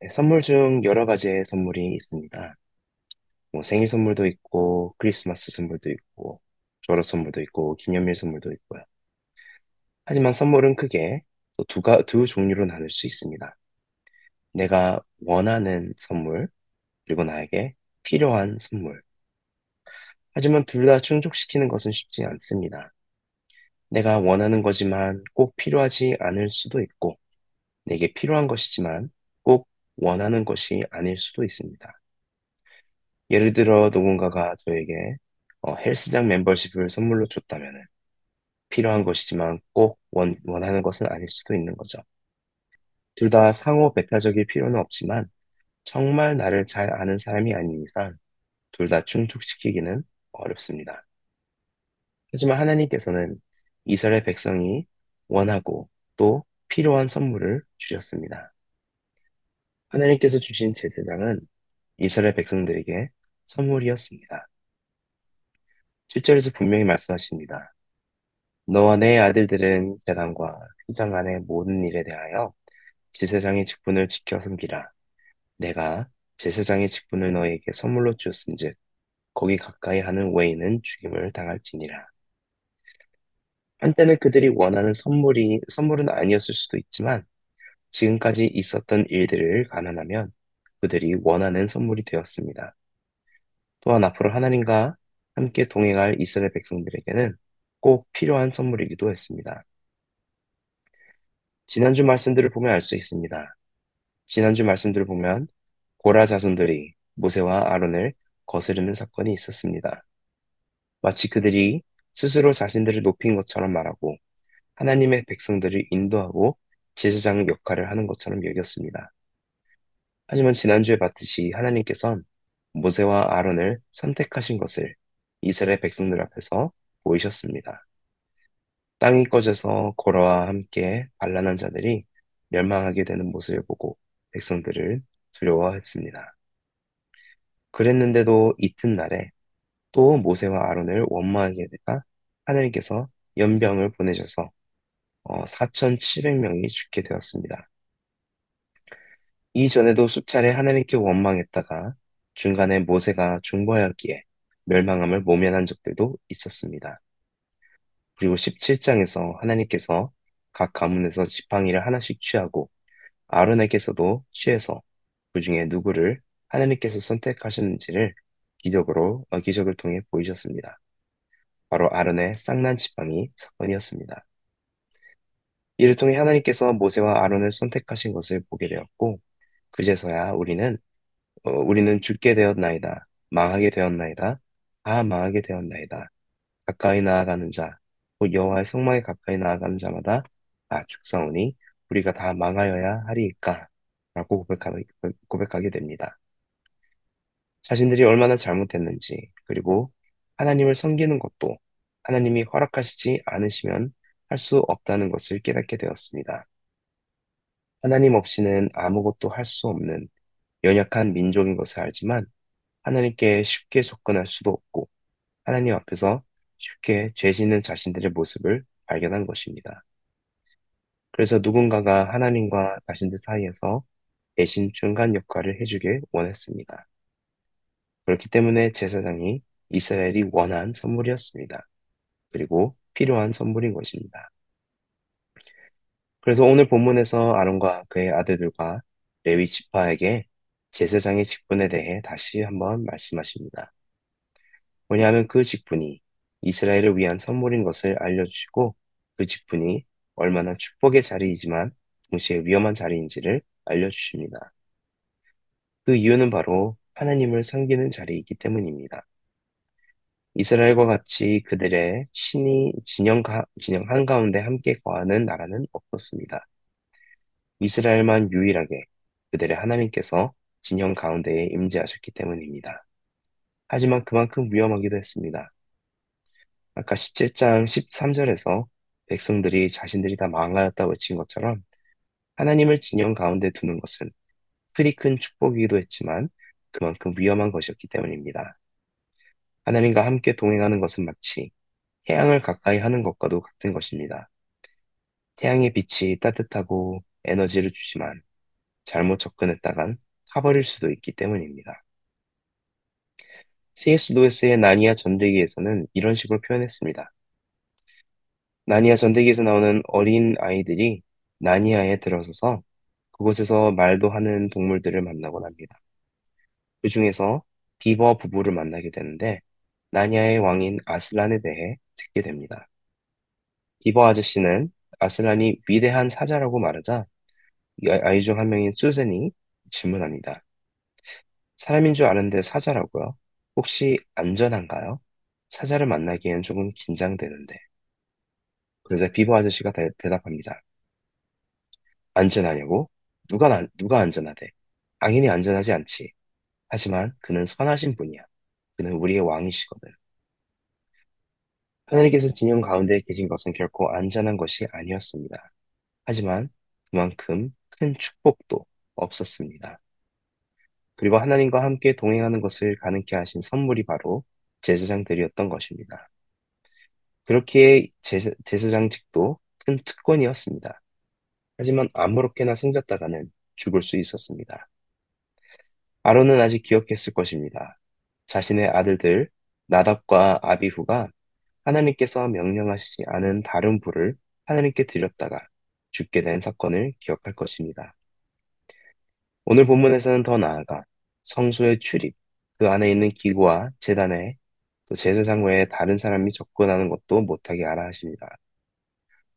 네, 선물 중 여러 가지의 선물이 있습니다. 뭐 생일 선물도 있고, 크리스마스 선물도 있고, 졸업 선물도 있고, 기념일 선물도 있고요. 하지만 선물은 크게 또 두가, 두 종류로 나눌 수 있습니다. 내가 원하는 선물, 그리고 나에게 필요한 선물. 하지만 둘 다 충족시키는 것은 쉽지 않습니다. 내가 원하는 거지만 꼭 필요하지 않을 수도 있고, 내게 필요한 것이지만 꼭 원하는 것이 아닐 수도 있습니다. 예를 들어 누군가가 저에게 어, 헬스장 멤버십을 선물로 줬다면 필요한 것이지만 꼭 원, 원하는 것은 아닐 수도 있는 거죠. 둘 다 상호 배타적일 필요는 없지만 정말 나를 잘 아는 사람이 아닌 이상 둘 다 충족시키기는 어렵습니다. 하지만 하나님께서는 이스라엘 백성이 원하고 또 필요한 선물을 주셨습니다. 하나님께서 주신 제사장은 이스라엘 백성들에게 선물이었습니다. 7절에서 분명히 말씀하십니다. 너와 내 아들들은 재단과 휘장 안의 모든 일에 대하여 제사장의 직분을 지켜 섬기라. 내가 제사장의 직분을 너에게 선물로 주었은즉 거기 가까이 하는 외인은 죽임을 당할지니라. 한때는 그들이 원하는 선물이 선물은 아니었을 수도 있지만 지금까지 있었던 일들을 감안하면 그들이 원하는 선물이 되었습니다. 또한 앞으로 하나님과 함께 동행할 이스라엘 백성들에게는 꼭 필요한 선물이기도 했습니다. 지난주 말씀들을 보면 알 수 있습니다. 지난주 말씀들을 보면 고라 자손들이 모세와 아론을 거스르는 사건이 있었습니다. 마치 그들이 스스로 자신들을 높인 것처럼 말하고 하나님의 백성들을 인도하고 제사장 역할을 하는 것처럼 여겼습니다. 하지만 지난주에 봤듯이 하나님께선 모세와 아론을 선택하신 것을 이스라엘 백성들 앞에서 보이셨습니다. 땅이 꺼져서 고라와 함께 반란한 자들이 멸망하게 되는 모습을 보고 백성들을 두려워했습니다. 그랬는데도 이튿날에 또 모세와 아론을 원망하게 되자 하나님께서 연병을 보내셔서 4,700명이 죽게 되었습니다. 이전에도 수차례 하나님께 원망했다가 중간에 모세가 중보하였기에 멸망함을 모면한 적들도 있었습니다. 그리고 17장에서 하나님께서 각 가문에서 지팡이를 하나씩 취하고 아론에게서도 취해서 그 중에 누구를 하나님께서 선택하셨는지를 기적으로 어, 기적을 통해 보이셨습니다. 바로 아론의 쌍난 지팡이 사건이었습니다. 이를 통해 하나님께서 모세와 아론을 선택하신 것을 보게 되었고 그제서야 우리는 어, 우리는 죽게 되었나이다 망하게 되었나이다 다 망하게 되었나이다 가까이 나아가는 자 곧 여호와의 성막에 가까이 나아가는 자마다 다 죽사오니 우리가 다 망하여야 하리이까 라고 고백하게, 고백하게 됩니다. 자신들이 얼마나 잘못했는지, 그리고 하나님을 섬기는 것도 하나님이 허락하시지 않으시면 할 수 없다는 것을 깨닫게 되었습니다. 하나님 없이는 아무것도 할 수 없는 연약한 민족인 것을 알지만 하나님께 쉽게 접근할 수도 없고 하나님 앞에서 쉽게 죄 짓는 자신들의 모습을 발견한 것입니다. 그래서 누군가가 하나님과 자신들 사이에서 대신 중간 역할을 해주길 원했습니다. 그렇기 때문에 제사장이 이스라엘이 원한 선물이었습니다. 그리고 필요한 선물인 것입니다. 그래서 오늘 본문에서 아론과 그의 아들들과 레위 지파에게 제사장의 직분에 대해 다시 한번 말씀하십니다. 왜냐하면 그 직분이 이스라엘을 위한 선물인 것을 알려주시고 그 직분이 얼마나 축복의 자리이지만 동시에 위험한 자리인지를 알려주십니다. 그 이유는 바로 하나님을 섬기는 자리이기 때문입니다. 이스라엘과 같이 그들의 신이 진영, 진영 한가운데 함께 거하는 나라는 없었습니다. 이스라엘만 유일하게 그들의 하나님께서 진영 가운데에 임재하셨기 때문입니다. 하지만 그만큼 위험하기도 했습니다. 아까 17장 13절에서 백성들이 자신들이 다 망하였다 외친 것처럼 하나님을 진영 가운데 두는 것은 크리 큰 축복이기도 했지만 그만큼 위험한 것이었기 때문입니다. 하나님과 함께 동행하는 것은 마치 태양을 가까이 하는 것과도 같은 것입니다. 태양의 빛이 따뜻하고 에너지를 주지만 잘못 접근했다간 타버릴 수도 있기 때문입니다. C.S. 루이스의 나니아 전대기에서는 이런 식으로 표현했습니다. 나니아 전대기에서 나오는 어린 아이들이 나니아에 들어서서 그곳에서 말도 하는 동물들을 만나곤 합니다. 그 중에서 비버 부부를 만나게 되는데 나니아의 왕인 아슬란에 대해 듣게 됩니다. 비버 아저씨는 아슬란이 위대한 사자라고 말하자 이 아이 중 한 명인 수잔이 질문합니다. 사람인 줄 아는데 사자라고요? 혹시 안전한가요? 사자를 만나기엔 조금 긴장되는데. 그러자 비버 아저씨가 대, 대답합니다. 안전하냐고? 누가, 안- 누가 안전하대? 당연히 안전하지 않지. 하지만 그는 선하신 분이야. 그는 우리의 왕이시거든. 하나님께서 진영 가운데 계신 것은 결코 안전한 것이 아니었습니다. 하지만 그만큼 큰 축복도 없었습니다. 그리고 하나님과 함께 동행하는 것을 가능케 하신 선물이 바로 제사장들이었던 것입니다. 그렇기에 제사, 제사장직도 큰 특권이었습니다. 하지만 아무렇게나 생겼다가는 죽을 수 있었습니다. 아론은 아직 기억했을 것입니다. 자신의 아들들 나답과 아비후가 하나님께서 명령하시지 않은 다른 불을 하나님께 드렸다가 죽게 된 사건을 기억할 것입니다. 오늘 본문에서는 더 나아가 성소의 출입, 그 안에 있는 기구와 제단에 또 제사장 외에 다른 사람이 접근하는 것도 못하게 하라 하십니다.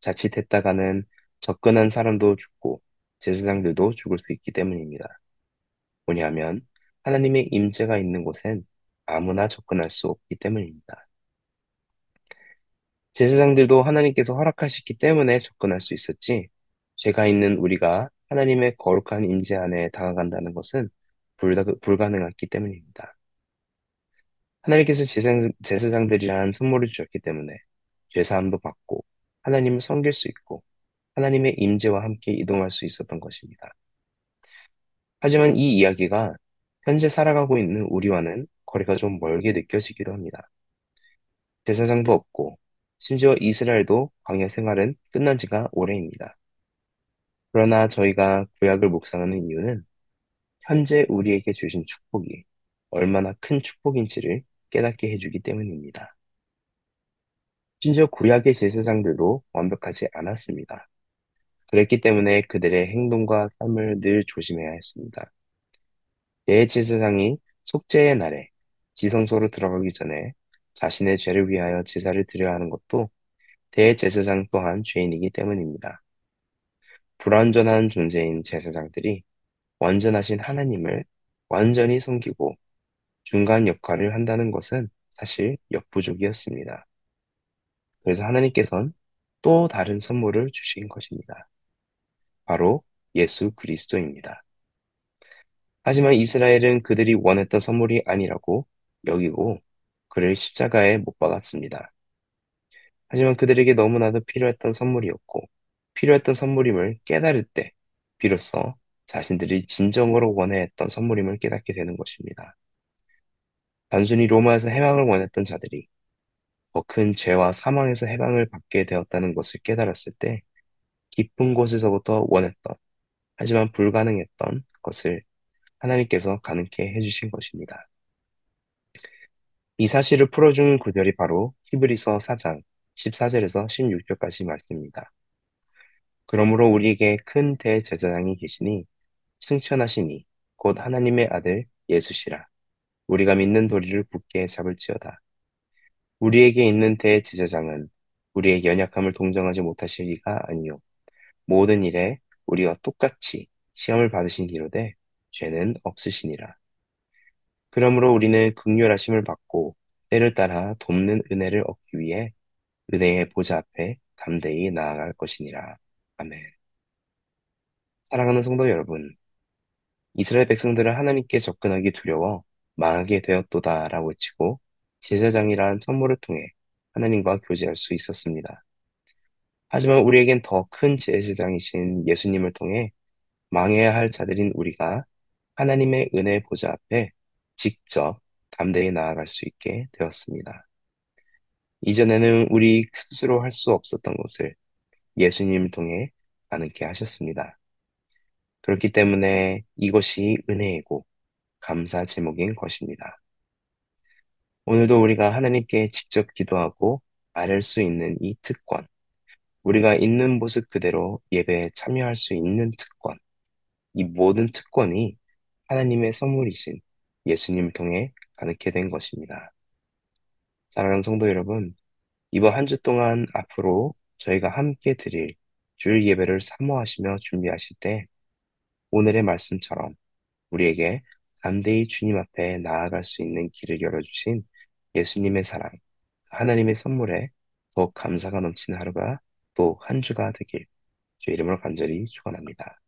자칫했다가는 접근한 사람도 죽고 제사장들도 죽을 수 있기 때문입니다. 뭐냐면 하나님의 임재가 있는 곳엔 아무나 접근할 수 없기 때문입니다. 제사장들도 하나님께서 허락하셨기 때문에 접근할 수 있었지, 죄가 있는 우리가 하나님의 거룩한 임재 안에 다가간다는 것은 불가, 불가능했기 때문입니다. 하나님께서 제사장, 제사장들이란 선물을 주셨기 때문에 죄사함도 받고 하나님을 섬길 수 있고 하나님의 임재와 함께 이동할 수 있었던 것입니다. 하지만 이 이야기가 현재 살아가고 있는 우리와는 거리가 좀 멀게 느껴지기도 합니다. 제사장도 없고 심지어 이스라엘도 광야 생활은 끝난 지가 오래입니다. 그러나 저희가 구약을 묵상하는 이유는 현재 우리에게 주신 축복이 얼마나 큰 축복인지를 깨닫게 해주기 때문입니다. 심지어 구약의 제사장들도 완벽하지 않았습니다. 그랬기 때문에 그들의 행동과 삶을 늘 조심해야 했습니다. 대제사장이 속죄의 날에 지성소로 들어가기 전에 자신의 죄를 위하여 제사를 드려야 하는 것도 대제사장 또한 죄인이기 때문입니다. 불완전한 존재인 제사장들이 완전하신 하나님을 완전히 섬기고 중간 역할을 한다는 것은 사실 역부족이었습니다. 그래서 하나님께서는 또 다른 선물을 주신 것입니다. 바로 예수 그리스도입니다. 하지만 이스라엘은 그들이 원했던 선물이 아니라고 여기고 그를 십자가에 못 박았습니다. 하지만 그들에게 너무나도 필요했던 선물이었고 필요했던 선물임을 깨달을 때 비로소 자신들이 진정으로 원해했던 선물임을 깨닫게 되는 것입니다. 단순히 로마에서 해방을 원했던 자들이 더 큰 죄와 사망에서 해방을 받게 되었다는 것을 깨달았을 때 깊은 곳에서부터 원했던 하지만 불가능했던 것을 하나님께서 가능케 해주신 것입니다. 이 사실을 풀어준 구절이 바로 히브리서 4장 14절에서 16절까지 말씀입니다. 그러므로 우리에게 큰 대제사장이 계시니 승천하시니 곧 하나님의 아들 예수시라. 우리가 믿는 도리를 굳게 잡을지어다. 우리에게 있는 대제사장은 우리의 연약함을 동정하지 못하실 리가 아니요. 모든 일에 우리와 똑같이 시험을 받으신 기로되 죄는 없으시니라. 그러므로 우리는 극률하심을 받고 때를 따라 돕는 은혜를 얻기 위해 은혜의 보좌 앞에 담대히 나아갈 것이니라. 아멘. 사랑하는 성도 여러분, 이스라엘 백성들은 하나님께 접근하기 두려워 망하게 되었도다라고 외치고 제사장이란 선물을 통해 하나님과 교제할 수 있었습니다. 하지만 우리에겐 더 큰 제사장이신 예수님을 통해 망해야 할 자들인 우리가 하나님의 은혜 보좌 앞에 직접 담대히 나아갈 수 있게 되었습니다. 이전에는 우리 스스로 할 수 없었던 것을 예수님을 통해 가능케 하셨습니다. 그렇기 때문에 이것이 은혜이고 감사 제목인 것입니다. 오늘도 우리가 하나님께 직접 기도하고 아뢰 수 있는 이 특권, 우리가 있는 모습 그대로 예배에 참여할 수 있는 특권, 이 모든 특권이 하나님의 선물이신 예수님을 통해 가능케 된 것입니다. 사랑하는 성도 여러분, 이번 한 주 동안 앞으로 저희가 함께 드릴 주일 예배를 사모하시며 준비하실 때 오늘의 말씀처럼 우리에게 담대히 주님 앞에 나아갈 수 있는 길을 열어주신 예수님의 사랑, 하나님의 선물에 더욱 감사가 넘치는 하루가 또 한 주가 되길 주의 이름으로 간절히 축원합니다.